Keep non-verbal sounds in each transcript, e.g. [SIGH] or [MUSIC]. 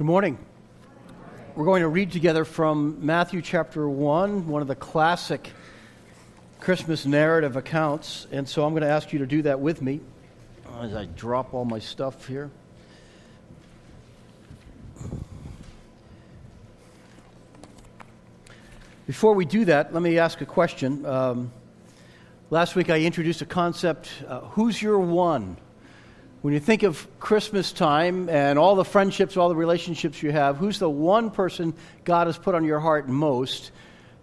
Good morning. We're going to read together from Matthew chapter 1, one of the classic Christmas narrative accounts. And so I'm going to ask you to do that with me as I drop all my stuff here. Before we do that, let me ask a question. Um, last week I introduced a concept uh, who's your one? When you think of Christmas time and all the friendships, all the relationships you have, who's the one person God has put on your heart most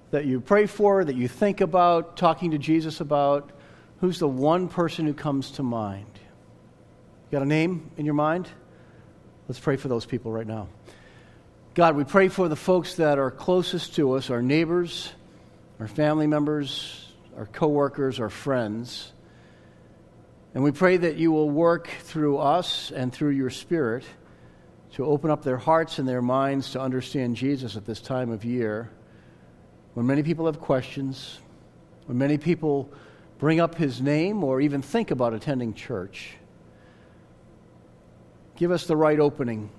that you pray for, that you think about, talking to Jesus about? Who's the one person who comes to mind? You got a name in your mind? Let's pray for those people right now. God, we pray for the folks that are closest to us, our neighbors, our family members, our coworkers, our friends. And we pray that you will work through us and through your Spirit to open up their hearts and their minds to understand Jesus at this time of year when many people have questions, when many people bring up his name or even think about attending church. Give us the right opening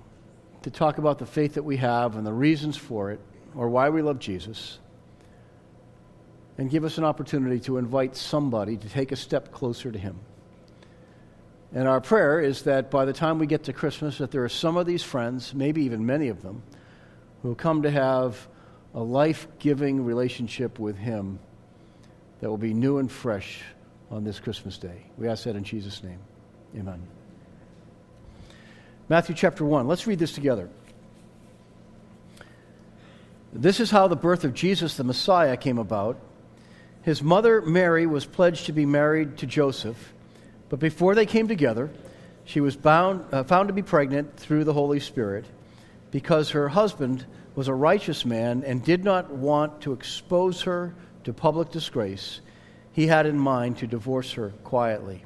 to talk about the faith that we have and the reasons for it or why we love Jesus. And give us an opportunity to invite somebody to take a step closer to him. And our prayer is that by the time we get to Christmas, that there are some of these friends, maybe even many of them, who come to have a life giving relationship with Him that will be new and fresh on this Christmas day. We ask that in Jesus' name. Amen. Matthew chapter 1. Let's read this together. This is how the birth of Jesus the Messiah came about. His mother, Mary, was pledged to be married to Joseph. But before they came together, she was bound, uh, found to be pregnant through the Holy Spirit because her husband was a righteous man and did not want to expose her to public disgrace. He had in mind to divorce her quietly.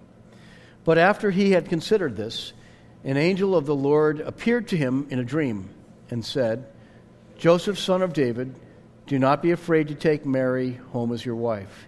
But after he had considered this, an angel of the Lord appeared to him in a dream and said, Joseph, son of David, do not be afraid to take Mary home as your wife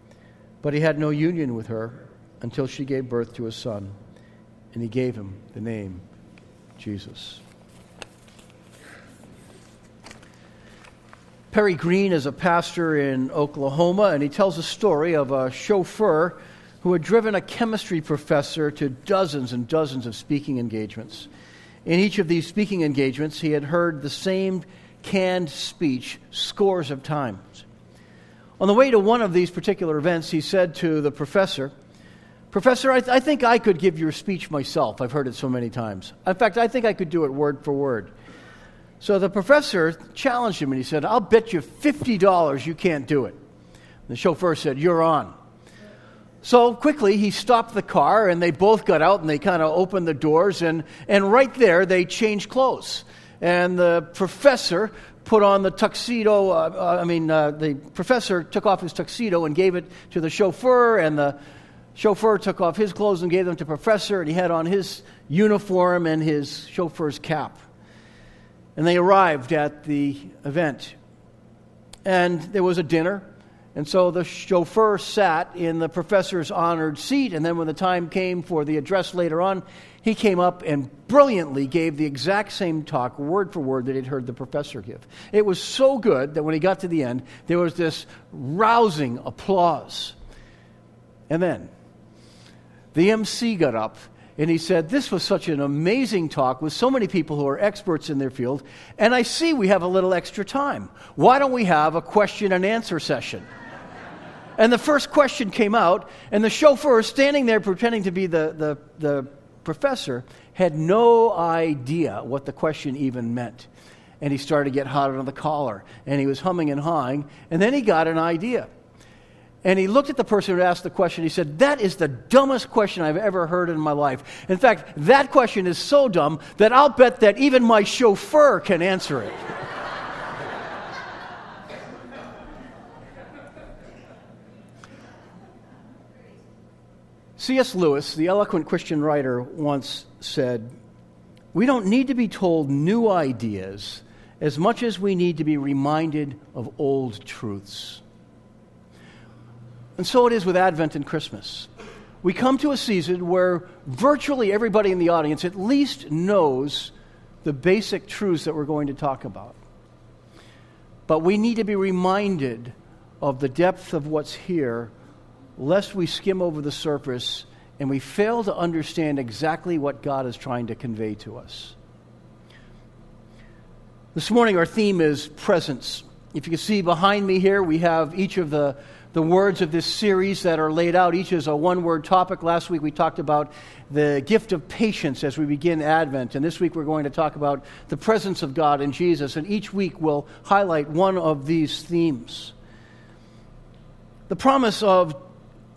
But he had no union with her until she gave birth to a son, and he gave him the name Jesus. Perry Green is a pastor in Oklahoma, and he tells a story of a chauffeur who had driven a chemistry professor to dozens and dozens of speaking engagements. In each of these speaking engagements, he had heard the same canned speech scores of times. On the way to one of these particular events, he said to the professor, Professor, I, th- I, think I could give your speech myself. I've heard it so many times. In fact, I think I could do it word for word. So the professor challenged him and he said, I'll bet you $50 you can't do it. The chauffeur said, You're on. So quickly he stopped the car and they both got out and they kind of opened the doors and, and right there they changed clothes. And the professor put on the tuxedo. Uh, uh, I mean, uh, the professor took off his tuxedo and gave it to the chauffeur, and the chauffeur took off his clothes and gave them to professor, and he had on his uniform and his chauffeur's cap. And they arrived at the event. And there was a dinner. And so the chauffeur sat in the professor's honored seat. And then when the time came for the address later on, he came up and brilliantly gave the exact same talk, word for word, that he'd heard the professor give. It was so good that when he got to the end, there was this rousing applause. And then the MC got up and he said, This was such an amazing talk with so many people who are experts in their field, and I see we have a little extra time. Why don't we have a question and answer session? And the first question came out, and the chauffeur, standing there pretending to be the, the, the professor had no idea what the question even meant. And he started to get hot under the collar, and he was humming and hawing, and then he got an idea. And he looked at the person who asked the question. He said, That is the dumbest question I've ever heard in my life. In fact, that question is so dumb that I'll bet that even my chauffeur can answer it. [LAUGHS] C.S. Lewis, the eloquent Christian writer, once said, We don't need to be told new ideas as much as we need to be reminded of old truths. And so it is with Advent and Christmas. We come to a season where virtually everybody in the audience at least knows the basic truths that we're going to talk about. But we need to be reminded of the depth of what's here lest we skim over the surface and we fail to understand exactly what God is trying to convey to us. This morning, our theme is presence. If you can see behind me here, we have each of the, the words of this series that are laid out. Each is a one word topic. Last week, we talked about the gift of patience as we begin Advent. And this week, we're going to talk about the presence of God in Jesus. And each week, we'll highlight one of these themes. The promise of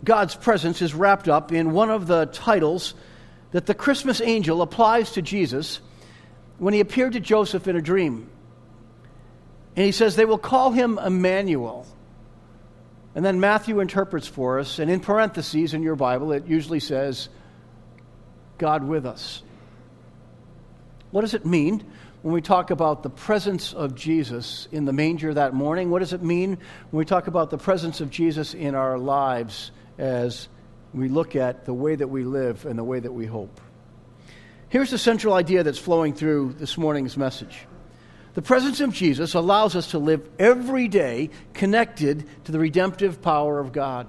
God's presence is wrapped up in one of the titles that the Christmas angel applies to Jesus when he appeared to Joseph in a dream. And he says, They will call him Emmanuel. And then Matthew interprets for us, and in parentheses in your Bible, it usually says, God with us. What does it mean when we talk about the presence of Jesus in the manger that morning? What does it mean when we talk about the presence of Jesus in our lives as we look at the way that we live and the way that we hope. Here's the central idea that's flowing through this morning's message. The presence of Jesus allows us to live every day connected to the redemptive power of God.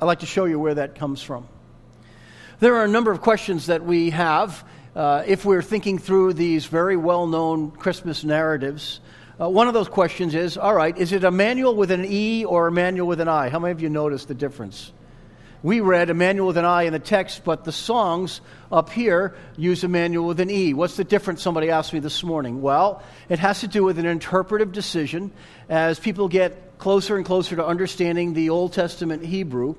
I'd like to show you where that comes from. There are a number of questions that we have uh, if we're thinking through these very well known Christmas narratives. Uh, one of those questions is all right, is it Emmanuel with an E or Emmanuel with an I? How many of you noticed the difference? We read Emmanuel with an I in the text, but the songs up here use Emmanuel with an E. What's the difference? Somebody asked me this morning. Well, it has to do with an interpretive decision as people get closer and closer to understanding the Old Testament Hebrew.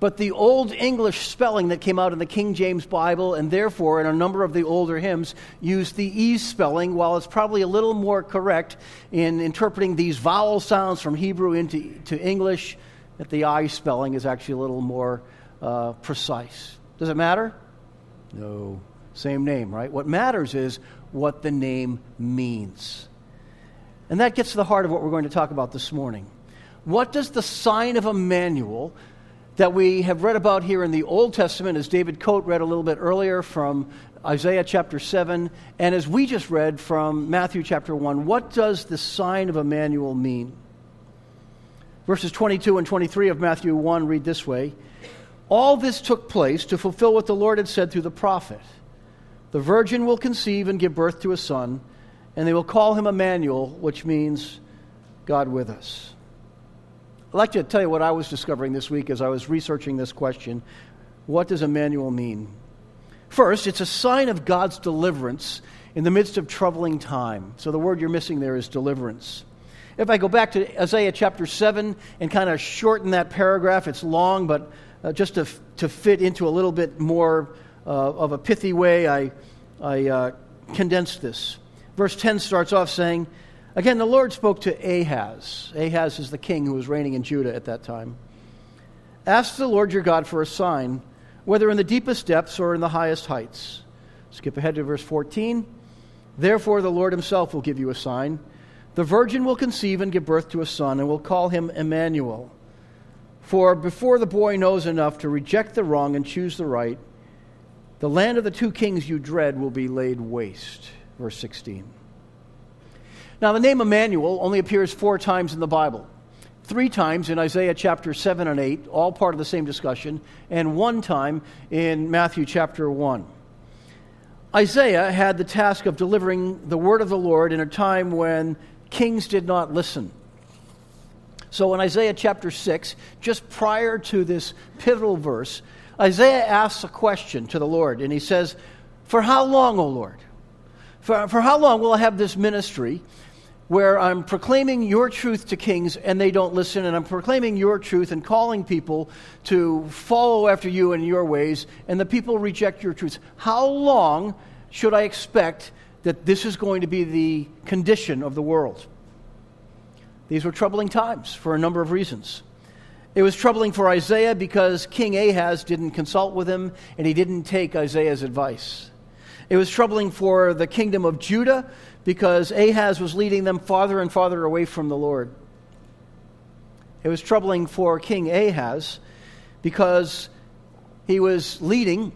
But the Old English spelling that came out in the King James Bible, and therefore in a number of the older hymns, used the E spelling, while it's probably a little more correct in interpreting these vowel sounds from Hebrew into to English, that the I spelling is actually a little more uh, precise. Does it matter? No. Same name, right? What matters is what the name means. And that gets to the heart of what we're going to talk about this morning. What does the sign of Emmanuel that we have read about here in the Old Testament, as David Coate read a little bit earlier from Isaiah chapter 7, and as we just read from Matthew chapter 1. What does the sign of Emmanuel mean? Verses 22 and 23 of Matthew 1 read this way All this took place to fulfill what the Lord had said through the prophet The virgin will conceive and give birth to a son, and they will call him Emmanuel, which means God with us. I'd like to tell you what I was discovering this week as I was researching this question. What does Emmanuel mean? First, it's a sign of God's deliverance in the midst of troubling time. So the word you're missing there is deliverance. If I go back to Isaiah chapter 7 and kind of shorten that paragraph, it's long, but uh, just to, to fit into a little bit more uh, of a pithy way, I, I uh, condensed this. Verse 10 starts off saying, Again, the Lord spoke to Ahaz. Ahaz is the king who was reigning in Judah at that time. Ask the Lord your God for a sign, whether in the deepest depths or in the highest heights. Skip ahead to verse 14. Therefore, the Lord himself will give you a sign. The virgin will conceive and give birth to a son, and will call him Emmanuel. For before the boy knows enough to reject the wrong and choose the right, the land of the two kings you dread will be laid waste. Verse 16. Now, the name Emmanuel only appears four times in the Bible three times in Isaiah chapter 7 and 8, all part of the same discussion, and one time in Matthew chapter 1. Isaiah had the task of delivering the word of the Lord in a time when kings did not listen. So in Isaiah chapter 6, just prior to this pivotal verse, Isaiah asks a question to the Lord, and he says, For how long, O Lord? For, for how long will I have this ministry? Where I'm proclaiming your truth to kings and they don't listen, and I'm proclaiming your truth and calling people to follow after you in your ways, and the people reject your truths. How long should I expect that this is going to be the condition of the world? These were troubling times for a number of reasons. It was troubling for Isaiah because King Ahaz didn't consult with him and he didn't take Isaiah's advice. It was troubling for the kingdom of Judah because Ahaz was leading them farther and farther away from the Lord. It was troubling for King Ahaz because he was leading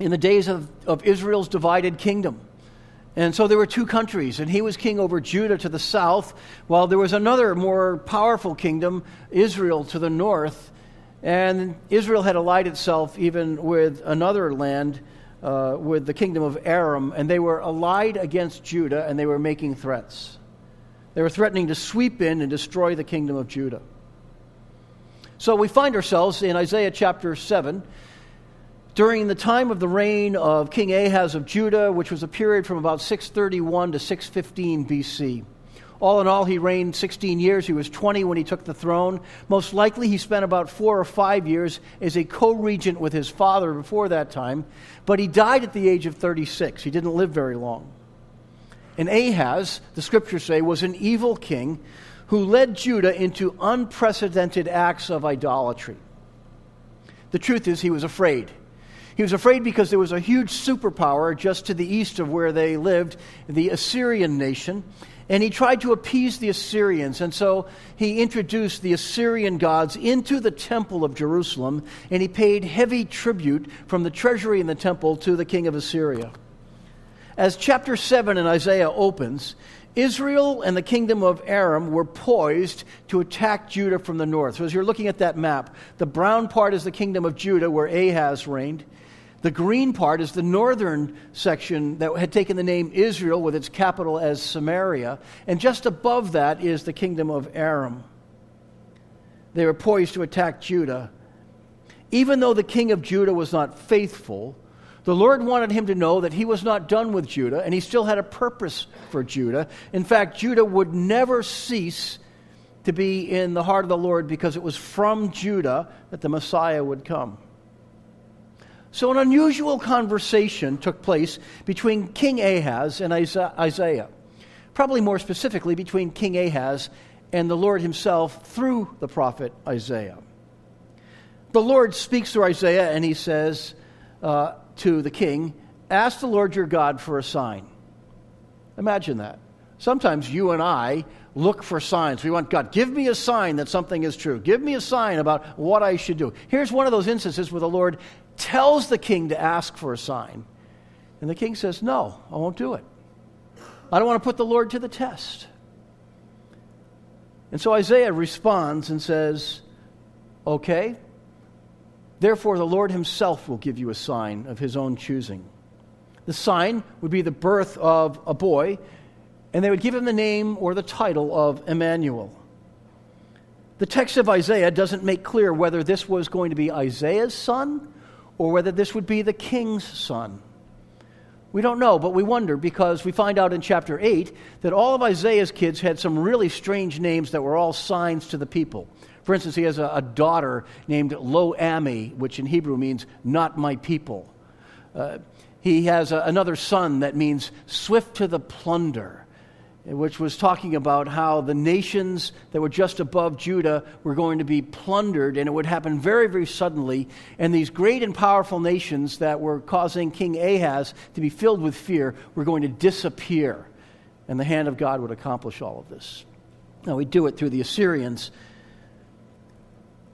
in the days of, of Israel's divided kingdom. And so there were two countries, and he was king over Judah to the south, while there was another more powerful kingdom, Israel, to the north. And Israel had allied itself even with another land, uh, with the kingdom of Aram, and they were allied against Judah, and they were making threats. They were threatening to sweep in and destroy the kingdom of Judah. So we find ourselves in Isaiah chapter 7 during the time of the reign of King Ahaz of Judah, which was a period from about 631 to 615 BC. All in all, he reigned 16 years. He was 20 when he took the throne. Most likely, he spent about four or five years as a co regent with his father before that time, but he died at the age of 36. He didn't live very long. And Ahaz, the scriptures say, was an evil king who led Judah into unprecedented acts of idolatry. The truth is, he was afraid. He was afraid because there was a huge superpower just to the east of where they lived, the Assyrian nation. And he tried to appease the Assyrians. And so he introduced the Assyrian gods into the temple of Jerusalem, and he paid heavy tribute from the treasury in the temple to the king of Assyria. As chapter 7 in Isaiah opens, Israel and the kingdom of Aram were poised to attack Judah from the north. So, as you're looking at that map, the brown part is the kingdom of Judah, where Ahaz reigned. The green part is the northern section that had taken the name Israel with its capital as Samaria. And just above that is the kingdom of Aram. They were poised to attack Judah. Even though the king of Judah was not faithful, the Lord wanted him to know that he was not done with Judah and he still had a purpose for Judah. In fact, Judah would never cease to be in the heart of the Lord because it was from Judah that the Messiah would come. So, an unusual conversation took place between King Ahaz and Isaiah. Probably more specifically, between King Ahaz and the Lord himself through the prophet Isaiah. The Lord speaks through Isaiah and he says uh, to the king, Ask the Lord your God for a sign. Imagine that. Sometimes you and I look for signs. We want God, give me a sign that something is true. Give me a sign about what I should do. Here's one of those instances where the Lord tells the king to ask for a sign. And the king says, No, I won't do it. I don't want to put the Lord to the test. And so Isaiah responds and says, Okay, therefore the Lord himself will give you a sign of his own choosing. The sign would be the birth of a boy, and they would give him the name or the title of Emmanuel. The text of Isaiah doesn't make clear whether this was going to be Isaiah's son or whether this would be the king's son. We don't know, but we wonder because we find out in chapter 8 that all of Isaiah's kids had some really strange names that were all signs to the people. For instance, he has a, a daughter named Lo Ami, which in Hebrew means not my people. Uh, he has a, another son that means swift to the plunder which was talking about how the nations that were just above Judah were going to be plundered, and it would happen very, very suddenly. And these great and powerful nations that were causing King Ahaz to be filled with fear were going to disappear, and the hand of God would accomplish all of this. Now, we do it through the Assyrians.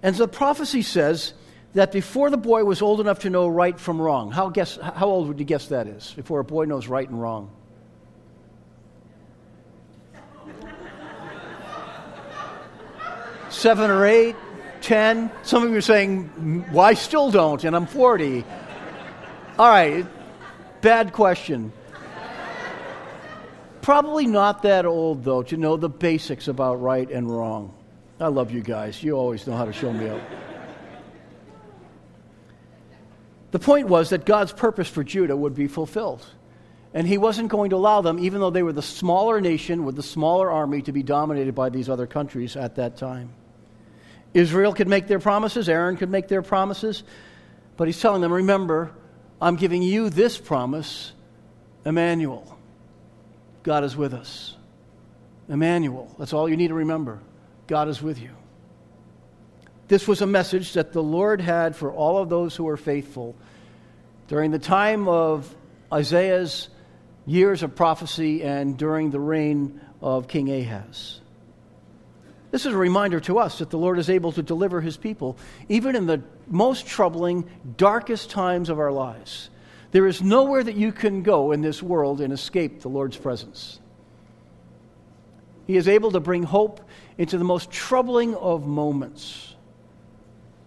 And so the prophecy says that before the boy was old enough to know right from wrong, how, guess, how old would you guess that is, before a boy knows right and wrong? Seven or eight, ten. Some of you are saying, well, still don't, and I'm 40. All right, bad question. Probably not that old, though, to know the basics about right and wrong. I love you guys. You always know how to show me up. The point was that God's purpose for Judah would be fulfilled. And he wasn't going to allow them, even though they were the smaller nation with the smaller army, to be dominated by these other countries at that time. Israel could make their promises, Aram could make their promises, but he's telling them, remember, I'm giving you this promise, Emmanuel. God is with us. Emmanuel. That's all you need to remember. God is with you. This was a message that the Lord had for all of those who were faithful during the time of Isaiah's years of prophecy and during the reign of King Ahaz. This is a reminder to us that the Lord is able to deliver his people even in the most troubling, darkest times of our lives. There is nowhere that you can go in this world and escape the Lord's presence. He is able to bring hope into the most troubling of moments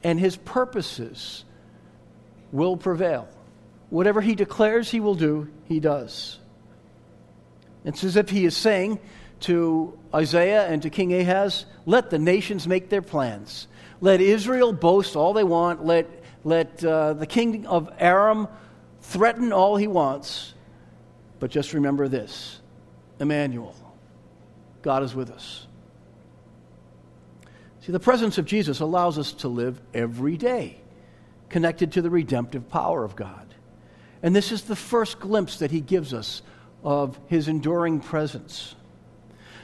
and his purposes will prevail. Whatever he declares he will do, he does. It's as if he is saying to Isaiah and to King Ahaz, let the nations make their plans. Let Israel boast all they want. Let, let uh, the king of Aram threaten all he wants. But just remember this Emmanuel, God is with us. See, the presence of Jesus allows us to live every day connected to the redemptive power of God. And this is the first glimpse that he gives us of his enduring presence.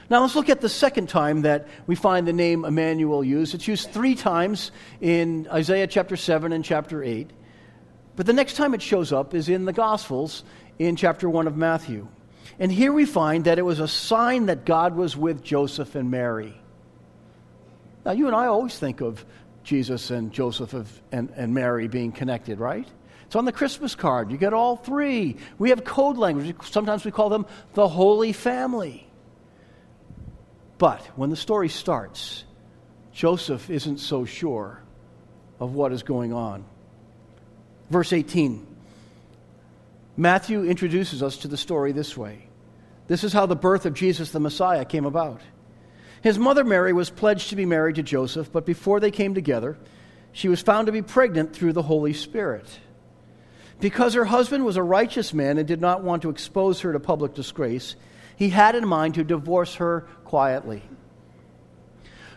Now let's look at the second time that we find the name Emmanuel used. It's used three times in Isaiah chapter 7 and chapter 8. But the next time it shows up is in the Gospels in chapter 1 of Matthew. And here we find that it was a sign that God was with Joseph and Mary. Now, you and I always think of Jesus and Joseph and, and Mary being connected, right? It's on the Christmas card. You get all three. We have code language. Sometimes we call them the Holy Family. But when the story starts, Joseph isn't so sure of what is going on. Verse 18 Matthew introduces us to the story this way. This is how the birth of Jesus the Messiah came about. His mother Mary was pledged to be married to Joseph, but before they came together, she was found to be pregnant through the Holy Spirit. Because her husband was a righteous man and did not want to expose her to public disgrace, he had in mind to divorce her quietly.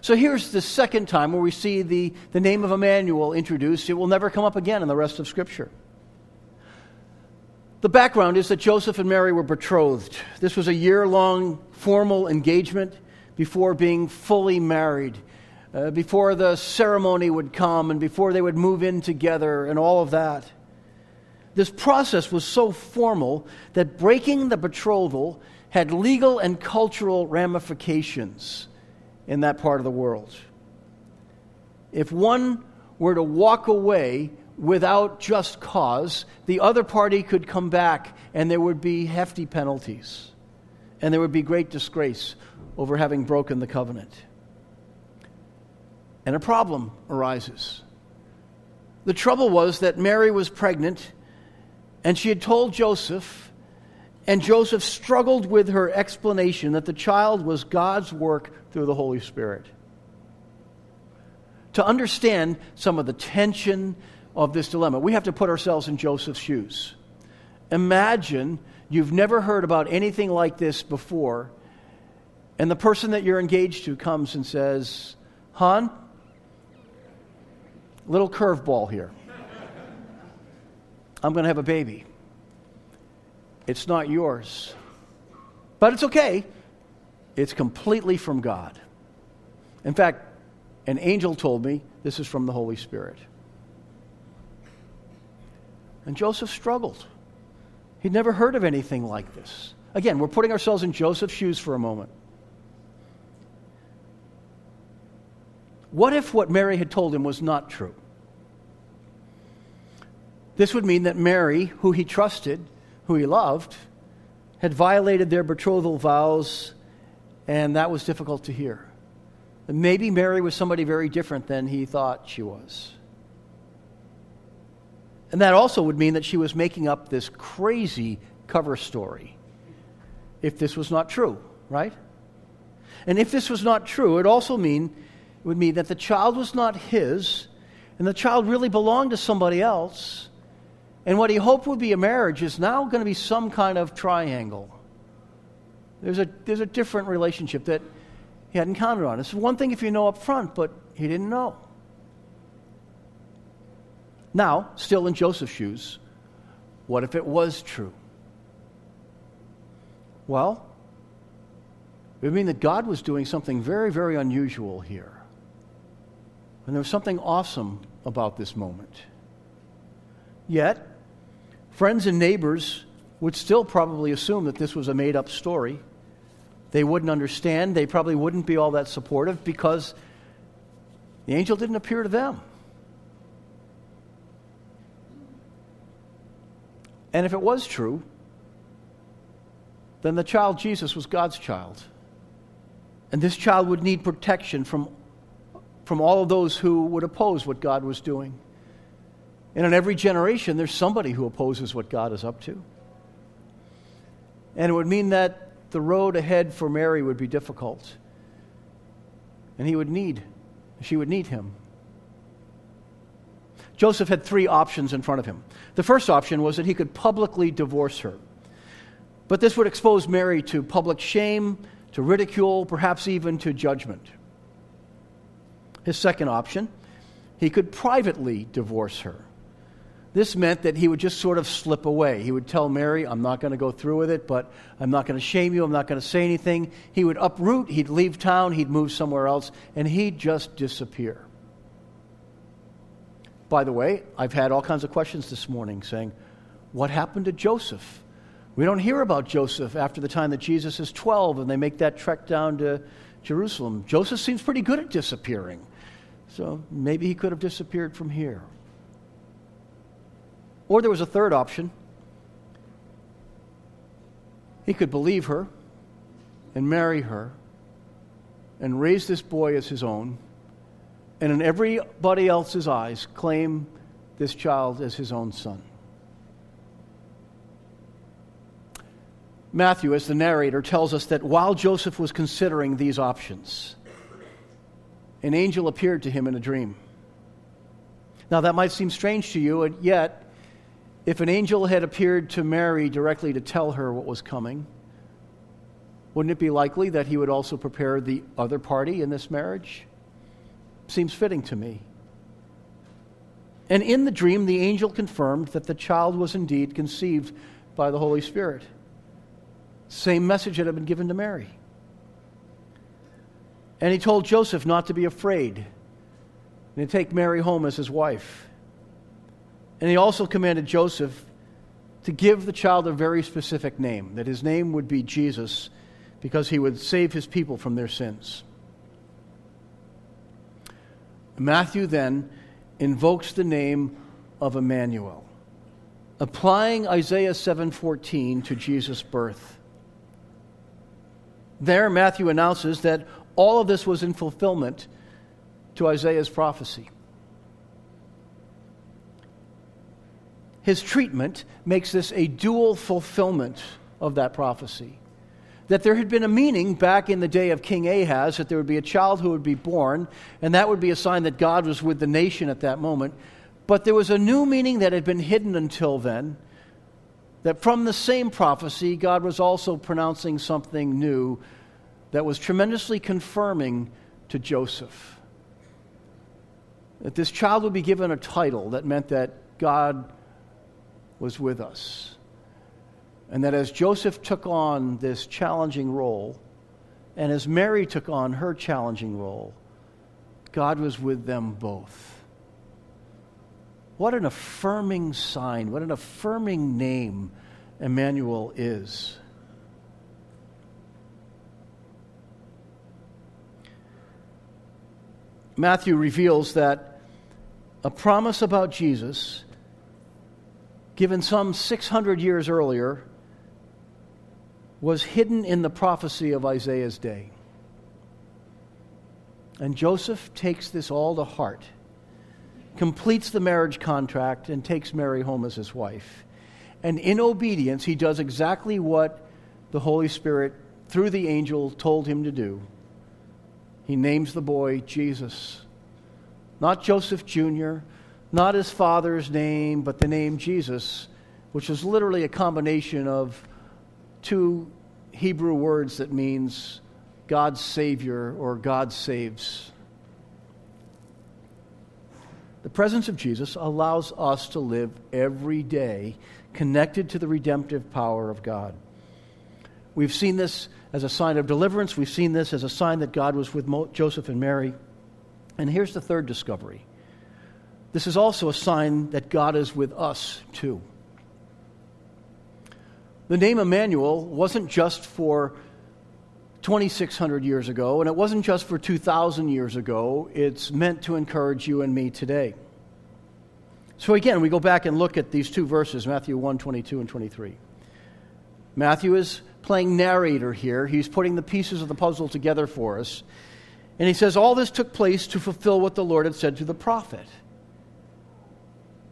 So here's the second time where we see the, the name of Emmanuel introduced. It will never come up again in the rest of Scripture. The background is that Joseph and Mary were betrothed. This was a year long formal engagement before being fully married, uh, before the ceremony would come, and before they would move in together, and all of that. This process was so formal that breaking the betrothal had legal and cultural ramifications in that part of the world. If one were to walk away without just cause, the other party could come back and there would be hefty penalties and there would be great disgrace over having broken the covenant. And a problem arises. The trouble was that Mary was pregnant and she had told Joseph, and Joseph struggled with her explanation that the child was God's work through the Holy Spirit. To understand some of the tension of this dilemma, we have to put ourselves in Joseph's shoes. Imagine you've never heard about anything like this before and the person that you're engaged to comes and says, Hon, little curveball here. I'm going to have a baby. It's not yours. But it's okay. It's completely from God. In fact, an angel told me this is from the Holy Spirit. And Joseph struggled. He'd never heard of anything like this. Again, we're putting ourselves in Joseph's shoes for a moment. What if what Mary had told him was not true? This would mean that Mary, who he trusted, who he loved, had violated their betrothal vows, and that was difficult to hear. maybe Mary was somebody very different than he thought she was. And that also would mean that she was making up this crazy cover story if this was not true, right? And if this was not true, it also mean would mean that the child was not his, and the child really belonged to somebody else, And what he hoped would be a marriage is now going to be some kind of triangle. There's a, there's a different relationship that he hadn't counted on. It's one thing if you know up front, but he didn't know. Now, still in Joseph's shoes, what if it was true? Well, it would mean that God was doing something very, very unusual here. And there was something awesome about this moment. Yet, friends and neighbors would still probably assume that this was a made up story. They wouldn't understand. They probably wouldn't be all that supportive because the angel didn't appear to them. And if it was true, then the child Jesus was God's child. And this child would need protection from, from all of those who would oppose what God was doing. And in every generation, there's somebody who opposes what God is up to. And it would mean that the road ahead for Mary would be difficult. And he would need, she would need him. Joseph had three options in front of him. The first option was that he could publicly divorce her. But this would expose Mary to public shame, to ridicule, perhaps even to judgment. His second option, he could privately divorce her. This meant that he would just sort of slip away. He would tell Mary, I'm not going to go through with it, but I'm not going to shame you. I'm not going to say anything. He would uproot, he'd leave town, he'd move somewhere else, and he'd just disappear. By the way, I've had all kinds of questions this morning saying, What happened to Joseph? We don't hear about Joseph after the time that Jesus is 12 and they make that trek down to Jerusalem. Joseph seems pretty good at disappearing. So maybe he could have disappeared from here. Or there was a third option. He could believe her and marry her and raise this boy as his own and in everybody else's eyes, claim this child as his own son. Matthew, as the narrator, tells us that while Joseph was considering these options, an angel appeared to him in a dream. Now, that might seem strange to you, and yet, if an angel had appeared to Mary directly to tell her what was coming, wouldn't it be likely that he would also prepare the other party in this marriage? Seems fitting to me. And in the dream, the angel confirmed that the child was indeed conceived by the Holy Spirit. Same message that had been given to Mary. And he told Joseph not to be afraid and to take Mary home as his wife. And he also commanded Joseph to give the child a very specific name, that his name would be Jesus, because he would save his people from their sins. Matthew then invokes the name of Emmanuel, applying Isaiah 7:14 to Jesus' birth. There Matthew announces that all of this was in fulfillment to Isaiah's prophecy. His treatment makes this a dual fulfillment of that prophecy that there had been a meaning back in the day of King Ahaz that there would be a child who would be born, and that would be a sign that God was with the nation at that moment. But there was a new meaning that had been hidden until then, that from the same prophecy, God was also pronouncing something new that was tremendously confirming to Joseph. That this child would be given a title that meant that God was with us. And that as Joseph took on this challenging role, and as Mary took on her challenging role, God was with them both. What an affirming sign, what an affirming name Emmanuel is. Matthew reveals that a promise about Jesus, given some 600 years earlier, was hidden in the prophecy of Isaiah's day. And Joseph takes this all to heart, completes the marriage contract, and takes Mary home as his wife. And in obedience, he does exactly what the Holy Spirit, through the angel, told him to do. He names the boy Jesus. Not Joseph Jr., not his father's name, but the name Jesus, which is literally a combination of two Hebrew words that means God's Savior or God saves. The presence of Jesus allows us to live every day connected to the redemptive power of God. We've seen this as a sign of deliverance. We've seen this as a sign that God was with Joseph and Mary. And here's the third discovery this is also a sign that God is with us, too. The name Emmanuel wasn't just for 2,600 years ago, and it wasn't just for 2,000 years ago. It's meant to encourage you and me today. So again, we go back and look at these two verses, Matthew 1 22 and 23. Matthew is playing narrator here. He's putting the pieces of the puzzle together for us. And he says, All this took place to fulfill what the Lord had said to the prophet.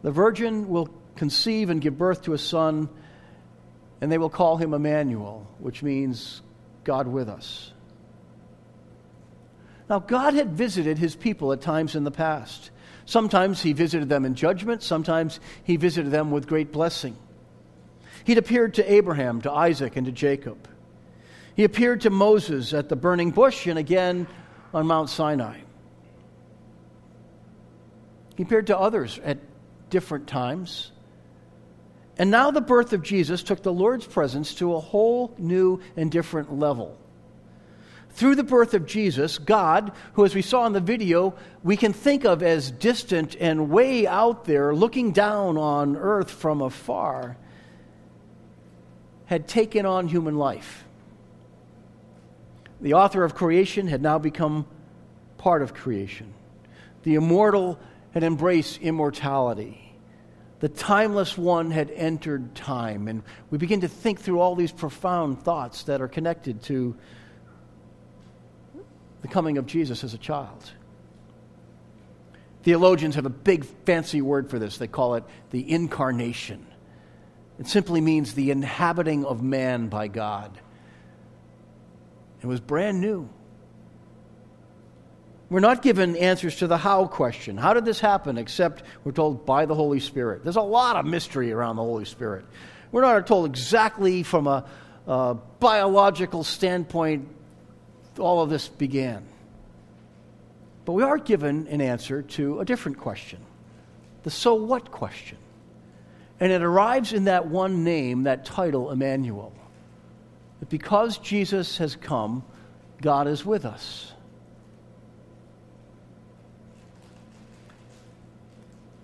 The virgin will conceive and give birth to a son, and they will call him Emmanuel, which means God with us. Now, God had visited his people at times in the past. Sometimes he visited them in judgment, sometimes he visited them with great blessing. He'd appeared to Abraham, to Isaac, and to Jacob. He appeared to Moses at the burning bush and again on Mount Sinai. He appeared to others at different times. And now the birth of Jesus took the Lord's presence to a whole new and different level. Through the birth of Jesus, God, who, as we saw in the video, we can think of as distant and way out there, looking down on earth from afar, had taken on human life. The author of creation had now become part of creation. The immortal had embraced immortality. The timeless one had entered time. And we begin to think through all these profound thoughts that are connected to the coming of Jesus as a child. Theologians have a big fancy word for this. They call it the incarnation. It simply means the inhabiting of man by God. It was brand new. We're not given answers to the how question. How did this happen? Except we're told by the Holy Spirit. There's a lot of mystery around the Holy Spirit. We're not told exactly from a, a biological standpoint all of this began. But we are given an answer to a different question the so what question. And it arrives in that one name, that title, Emmanuel. That because Jesus has come, God is with us.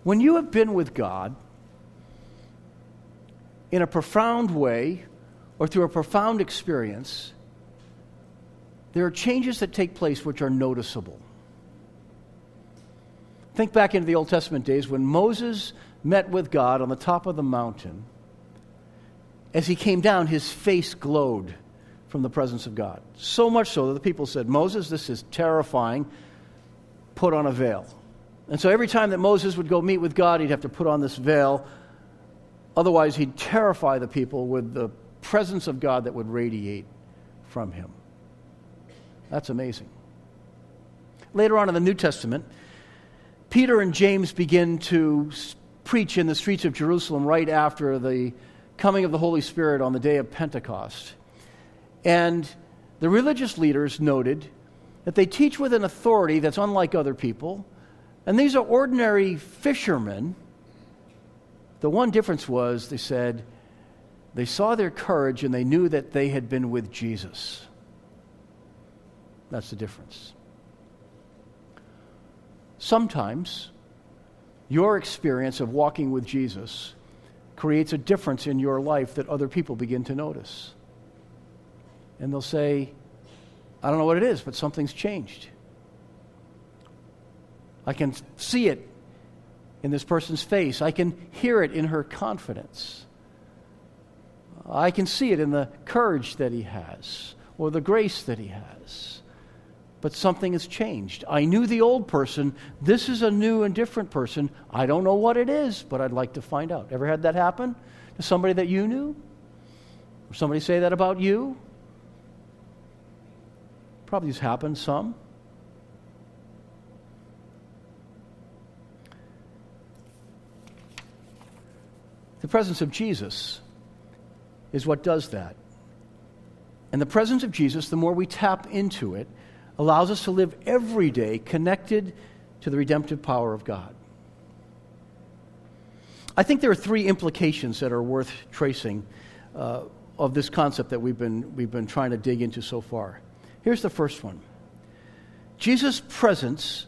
When you have been with God in a profound way or through a profound experience, there are changes that take place which are noticeable. Think back into the Old Testament days when Moses met with God on the top of the mountain. As he came down, his face glowed from the presence of God. So much so that the people said, Moses, this is terrifying. Put on a veil. And so every time that Moses would go meet with God, he'd have to put on this veil. Otherwise, he'd terrify the people with the presence of God that would radiate from him. That's amazing. Later on in the New Testament, Peter and James begin to preach in the streets of Jerusalem right after the coming of the Holy Spirit on the day of Pentecost. And the religious leaders noted that they teach with an authority that's unlike other people and these are ordinary fishermen. The one difference was they said they saw their courage and they knew that they had been with Jesus. That's the difference. Sometimes your experience of walking with Jesus creates a difference in your life that other people begin to notice. And they'll say, I don't know what it is, but something's changed. I can see it in this person's face. I can hear it in her confidence. I can see it in the courage that he has or the grace that he has. But something has changed. I knew the old person. This is a new and different person. I don't know what it is, but I'd like to find out. Ever had that happen to somebody that you knew? Or somebody say that about you? Probably has happened some. The presence of Jesus is what does that. And the presence of Jesus, the more we tap into it, allows us to live every day connected to the redemptive power of God. I think there are three implications that are worth tracing uh, of this concept that we've been, we've been trying to dig into so far. Here's the first one Jesus' presence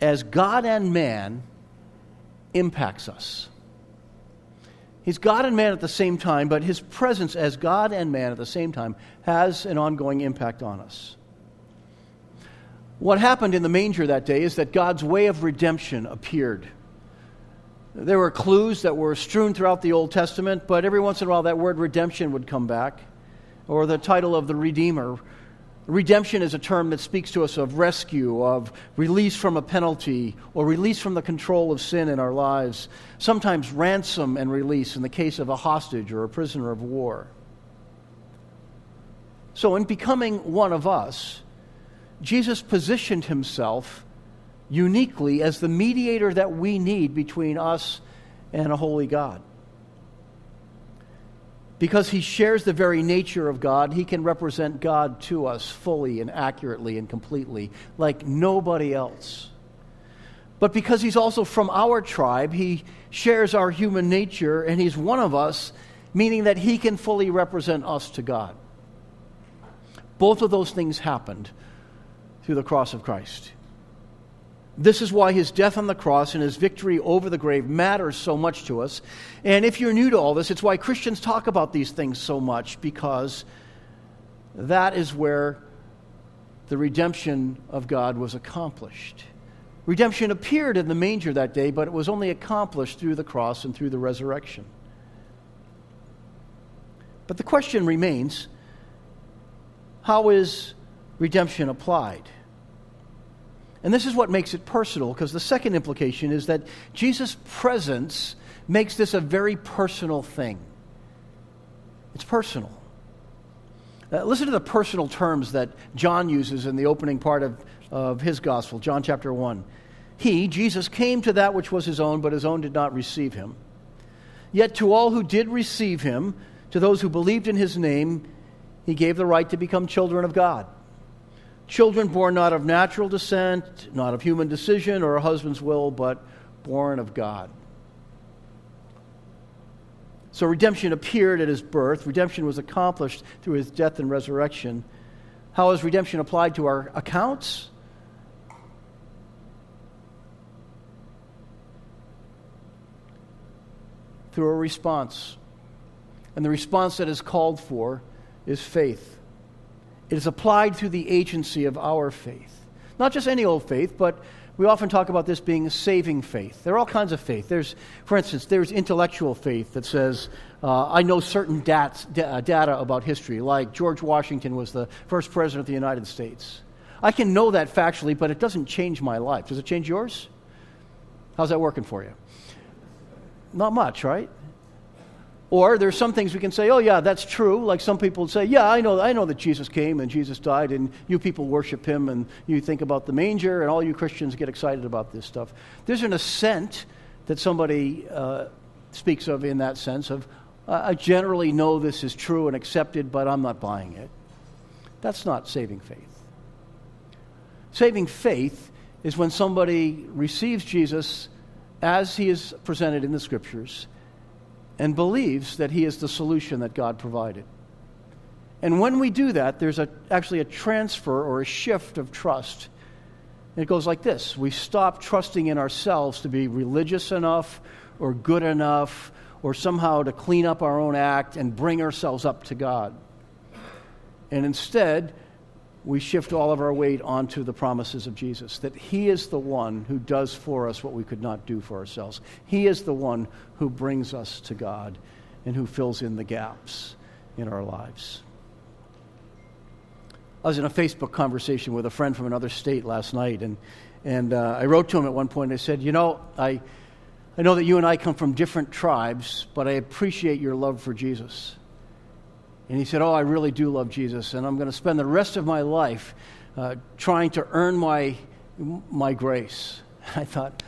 as God and man impacts us. He's God and man at the same time, but his presence as God and man at the same time has an ongoing impact on us. What happened in the manger that day is that God's way of redemption appeared. There were clues that were strewn throughout the Old Testament, but every once in a while that word redemption would come back, or the title of the Redeemer Redemption is a term that speaks to us of rescue, of release from a penalty, or release from the control of sin in our lives. Sometimes ransom and release in the case of a hostage or a prisoner of war. So, in becoming one of us, Jesus positioned himself uniquely as the mediator that we need between us and a holy God. Because he shares the very nature of God, he can represent God to us fully and accurately and completely, like nobody else. But because he's also from our tribe, he shares our human nature and he's one of us, meaning that he can fully represent us to God. Both of those things happened through the cross of Christ. This is why his death on the cross and his victory over the grave matters so much to us. And if you're new to all this, it's why Christians talk about these things so much, because that is where the redemption of God was accomplished. Redemption appeared in the manger that day, but it was only accomplished through the cross and through the resurrection. But the question remains how is redemption applied? And this is what makes it personal, because the second implication is that Jesus' presence makes this a very personal thing. It's personal. Uh, listen to the personal terms that John uses in the opening part of, of his gospel, John chapter 1. He, Jesus, came to that which was his own, but his own did not receive him. Yet to all who did receive him, to those who believed in his name, he gave the right to become children of God Children born not of natural descent, not of human decision or a husband's will, but born of God. So redemption appeared at his birth. Redemption was accomplished through his death and resurrection. How is redemption applied to our accounts? Through a response. And the response that is called for is faith. It is applied through the agency of our faith. Not just any old faith, but we often talk about this being saving faith. There are all kinds of faith. There's, for instance, there's intellectual faith that says, uh, I know certain dat- uh, data about history, like George Washington was the first president of the United States. I can know that factually, but it doesn't change my life. Does it change yours? How's that working for you? Not much, right? Or there's some things we can say, oh, yeah, that's true. Like some people say, yeah, I know, I know that Jesus came and Jesus died, and you people worship him, and you think about the manger, and all you Christians get excited about this stuff. There's an assent that somebody uh, speaks of in that sense of, I generally know this is true and accepted, but I'm not buying it. That's not saving faith. Saving faith is when somebody receives Jesus as he is presented in the scriptures and believes that He is the solution that God provided. And when we do that, there's a, actually a transfer or a shift of trust. And it goes like this We stop trusting in ourselves to be religious enough or good enough or somehow to clean up our own act and bring ourselves up to God. And instead, we shift all of our weight onto the promises of Jesus that He is the one who does for us what we could not do for ourselves. He is the one who brings us to God and who fills in the gaps in our lives. I was in a Facebook conversation with a friend from another state last night, and, and uh, I wrote to him at one point. I said, You know, I, I know that you and I come from different tribes, but I appreciate your love for Jesus. And he said, Oh, I really do love Jesus, and I'm going to spend the rest of my life uh, trying to earn my, my grace. [LAUGHS] I thought,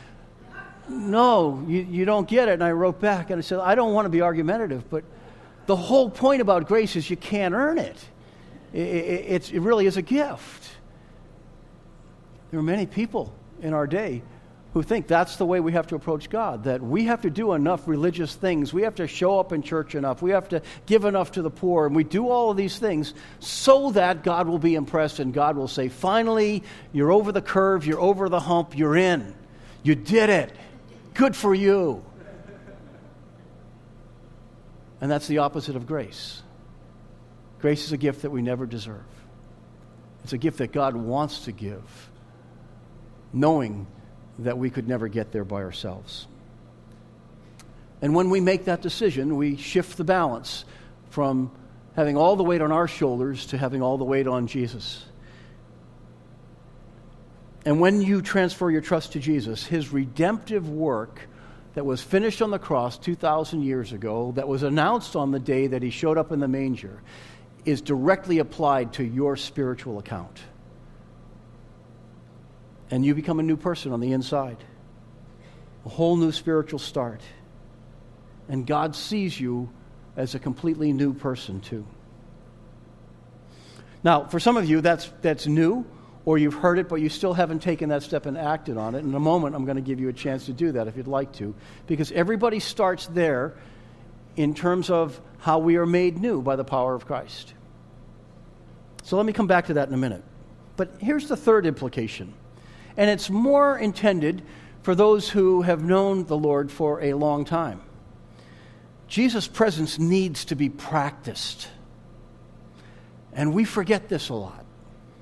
no, you, you don't get it. And I wrote back and I said, I don't want to be argumentative, but the whole point about grace is you can't earn it. It, it, it really is a gift. There are many people in our day who think that's the way we have to approach God, that we have to do enough religious things, we have to show up in church enough, we have to give enough to the poor, and we do all of these things so that God will be impressed and God will say, finally, you're over the curve, you're over the hump, you're in. You did it. Good for you. And that's the opposite of grace. Grace is a gift that we never deserve. It's a gift that God wants to give, knowing that we could never get there by ourselves. And when we make that decision, we shift the balance from having all the weight on our shoulders to having all the weight on Jesus. And when you transfer your trust to Jesus, his redemptive work that was finished on the cross 2,000 years ago, that was announced on the day that he showed up in the manger, is directly applied to your spiritual account. And you become a new person on the inside, a whole new spiritual start. And God sees you as a completely new person, too. Now, for some of you, that's, that's new or you've heard it, but you still haven't taken that step and acted on it. In a moment, I'm going to give you a chance to do that if you'd like to, because everybody starts there in terms of how we are made new by the power of Christ. So let me come back to that in a minute. But here's the third implication, and it's more intended for those who have known the Lord for a long time. Jesus' presence needs to be practiced. And we forget this a lot.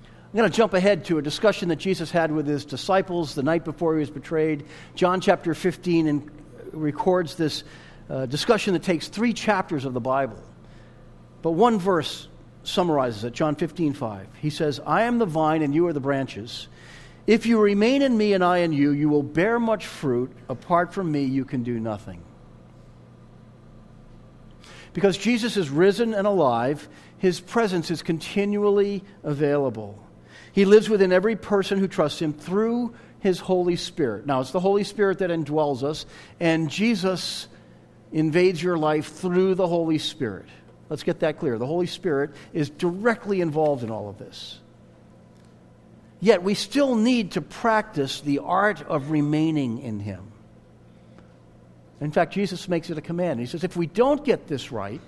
I'm going to jump ahead to a discussion that Jesus had with his disciples the night before he was betrayed. John chapter 15 and records this uh, discussion that takes three chapters of the Bible. But one verse summarizes it John 15, 5. He says, I am the vine and you are the branches. If you remain in me and I in you, you will bear much fruit. Apart from me, you can do nothing. Because Jesus is risen and alive, his presence is continually available. He lives within every person who trusts him through his Holy Spirit. Now, it's the Holy Spirit that indwells us, and Jesus invades your life through the Holy Spirit. Let's get that clear. The Holy Spirit is directly involved in all of this. Yet, we still need to practice the art of remaining in Him. In fact, Jesus makes it a command. He says, if we don't get this right,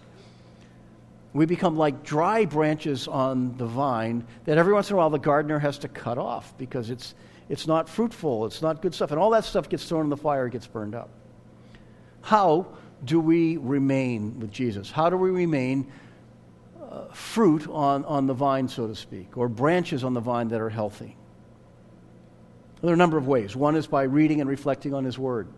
we become like dry branches on the vine that every once in a while the gardener has to cut off because it's, it's not fruitful, it's not good stuff. And all that stuff gets thrown in the fire, it gets burned up. How do we remain with Jesus? How do we remain fruit on, on the vine, so to speak, or branches on the vine that are healthy? There are a number of ways. One is by reading and reflecting on His Word.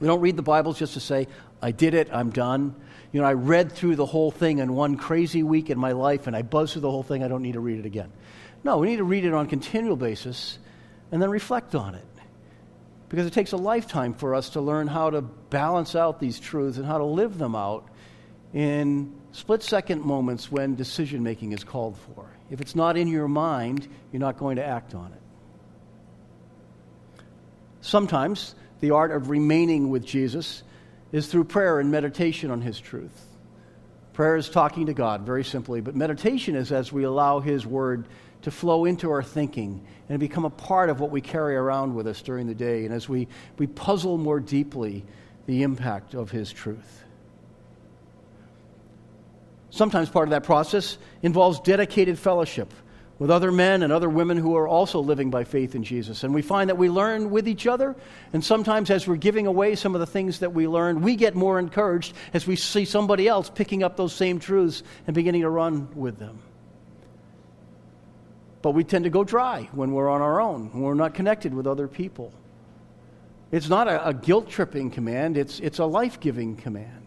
We don't read the Bible just to say, I did it, I'm done you know, I read through the whole thing in one crazy week in my life and I buzzed through the whole thing, I don't need to read it again. No, we need to read it on a continual basis and then reflect on it. Because it takes a lifetime for us to learn how to balance out these truths and how to live them out in split second moments when decision making is called for. If it's not in your mind, you're not going to act on it. Sometimes the art of remaining with Jesus is through prayer and meditation on His truth. Prayer is talking to God, very simply, but meditation is as we allow His Word to flow into our thinking and become a part of what we carry around with us during the day, and as we, we puzzle more deeply the impact of His truth. Sometimes part of that process involves dedicated fellowship with other men and other women who are also living by faith in Jesus. And we find that we learn with each other. And sometimes, as we're giving away some of the things that we learn, we get more encouraged as we see somebody else picking up those same truths and beginning to run with them. But we tend to go dry when we're on our own, when we're not connected with other people. It's not a, a guilt tripping command, it's, it's a life giving command.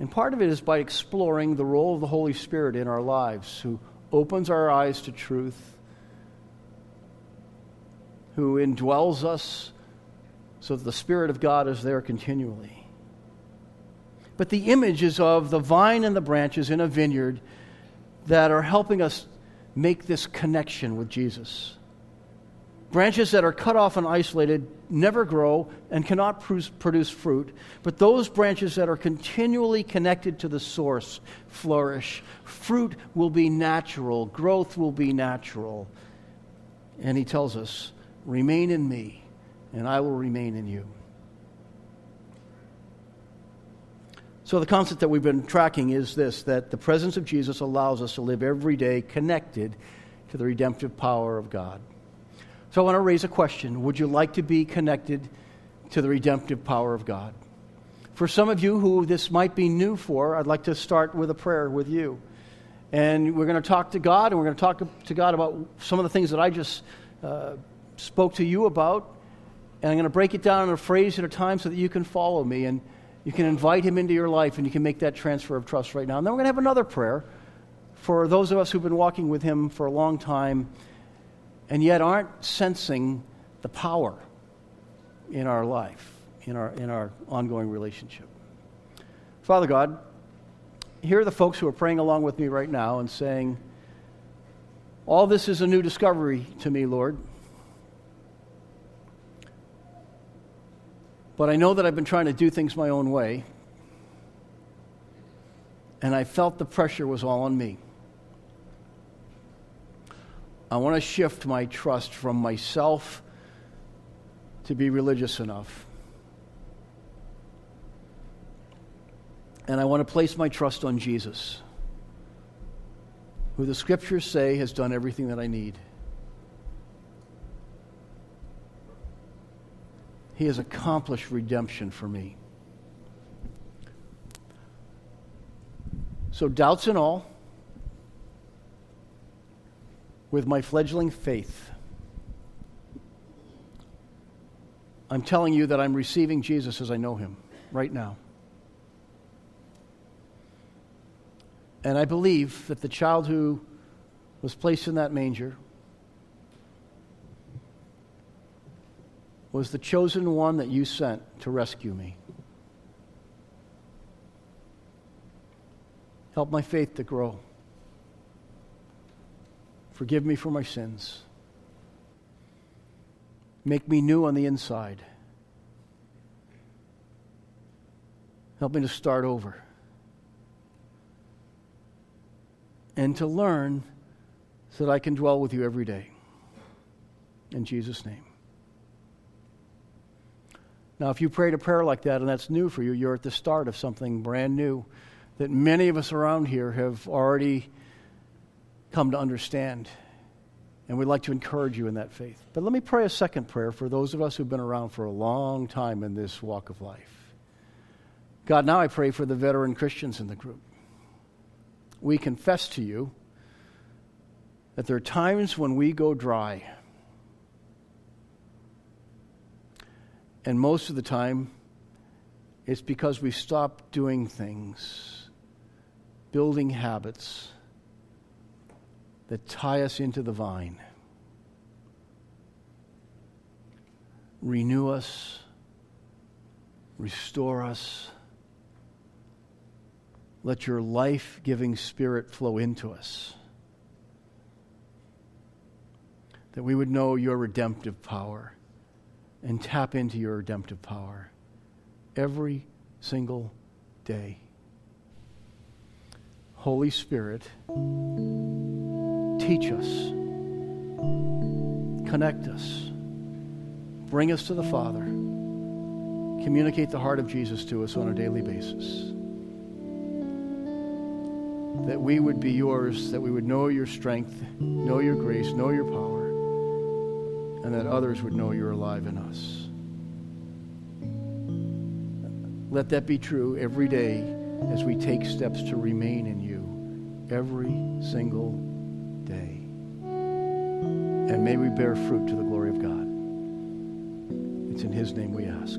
And part of it is by exploring the role of the Holy Spirit in our lives, who opens our eyes to truth, who indwells us so that the Spirit of God is there continually. But the image is of the vine and the branches in a vineyard that are helping us make this connection with Jesus. Branches that are cut off and isolated never grow and cannot produce fruit, but those branches that are continually connected to the source flourish. Fruit will be natural, growth will be natural. And he tells us, Remain in me, and I will remain in you. So, the concept that we've been tracking is this that the presence of Jesus allows us to live every day connected to the redemptive power of God. So I want to raise a question. Would you like to be connected to the redemptive power of God? For some of you who this might be new for, I'd like to start with a prayer with you. And we're going to talk to God, and we're going to talk to God about some of the things that I just uh, spoke to you about. And I'm going to break it down in a phrase at a time so that you can follow me and you can invite Him into your life and you can make that transfer of trust right now. And then we're going to have another prayer for those of us who've been walking with Him for a long time and yet aren't sensing the power in our life, in our, in our ongoing relationship. Father God, here are the folks who are praying along with me right now and saying, All this is a new discovery to me, Lord. But I know that I've been trying to do things my own way, and I felt the pressure was all on me. I want to shift my trust from myself to be religious enough. And I want to place my trust on Jesus, who the scriptures say has done everything that I need. He has accomplished redemption for me. So, doubts and all, with my fledgling faith, I'm telling you that I'm receiving Jesus as I know him right now. And I believe that the child who was placed in that manger was the chosen one that you sent to rescue me. Help my faith to grow. Forgive me for my sins. Make me new on the inside. Help me to start over. And to learn so that I can dwell with you every day. In Jesus' name. Now, if you prayed a prayer like that and that's new for you, you're at the start of something brand new that many of us around here have already come to understand. And we'd like to encourage you in that faith. But let me pray a second prayer for those of us who've been around for a long time in this walk of life. God, now I pray for the veteran Christians in the group. We confess to you that there are times when we go dry. And most of the time, it's because we stop doing things, building habits that tie us into the vine. Renew us, restore us. Let your life giving spirit flow into us. That we would know your redemptive power and tap into your redemptive power every single day. Holy Spirit, teach us, connect us, bring us to the Father, communicate the heart of Jesus to us on a daily basis. That we would be yours, that we would know your strength, know your grace, know your power, and that others would know you're alive in us. Let that be true every day as we take steps to remain in you every single day. And may we bear fruit to the glory of God. It's in His name we ask.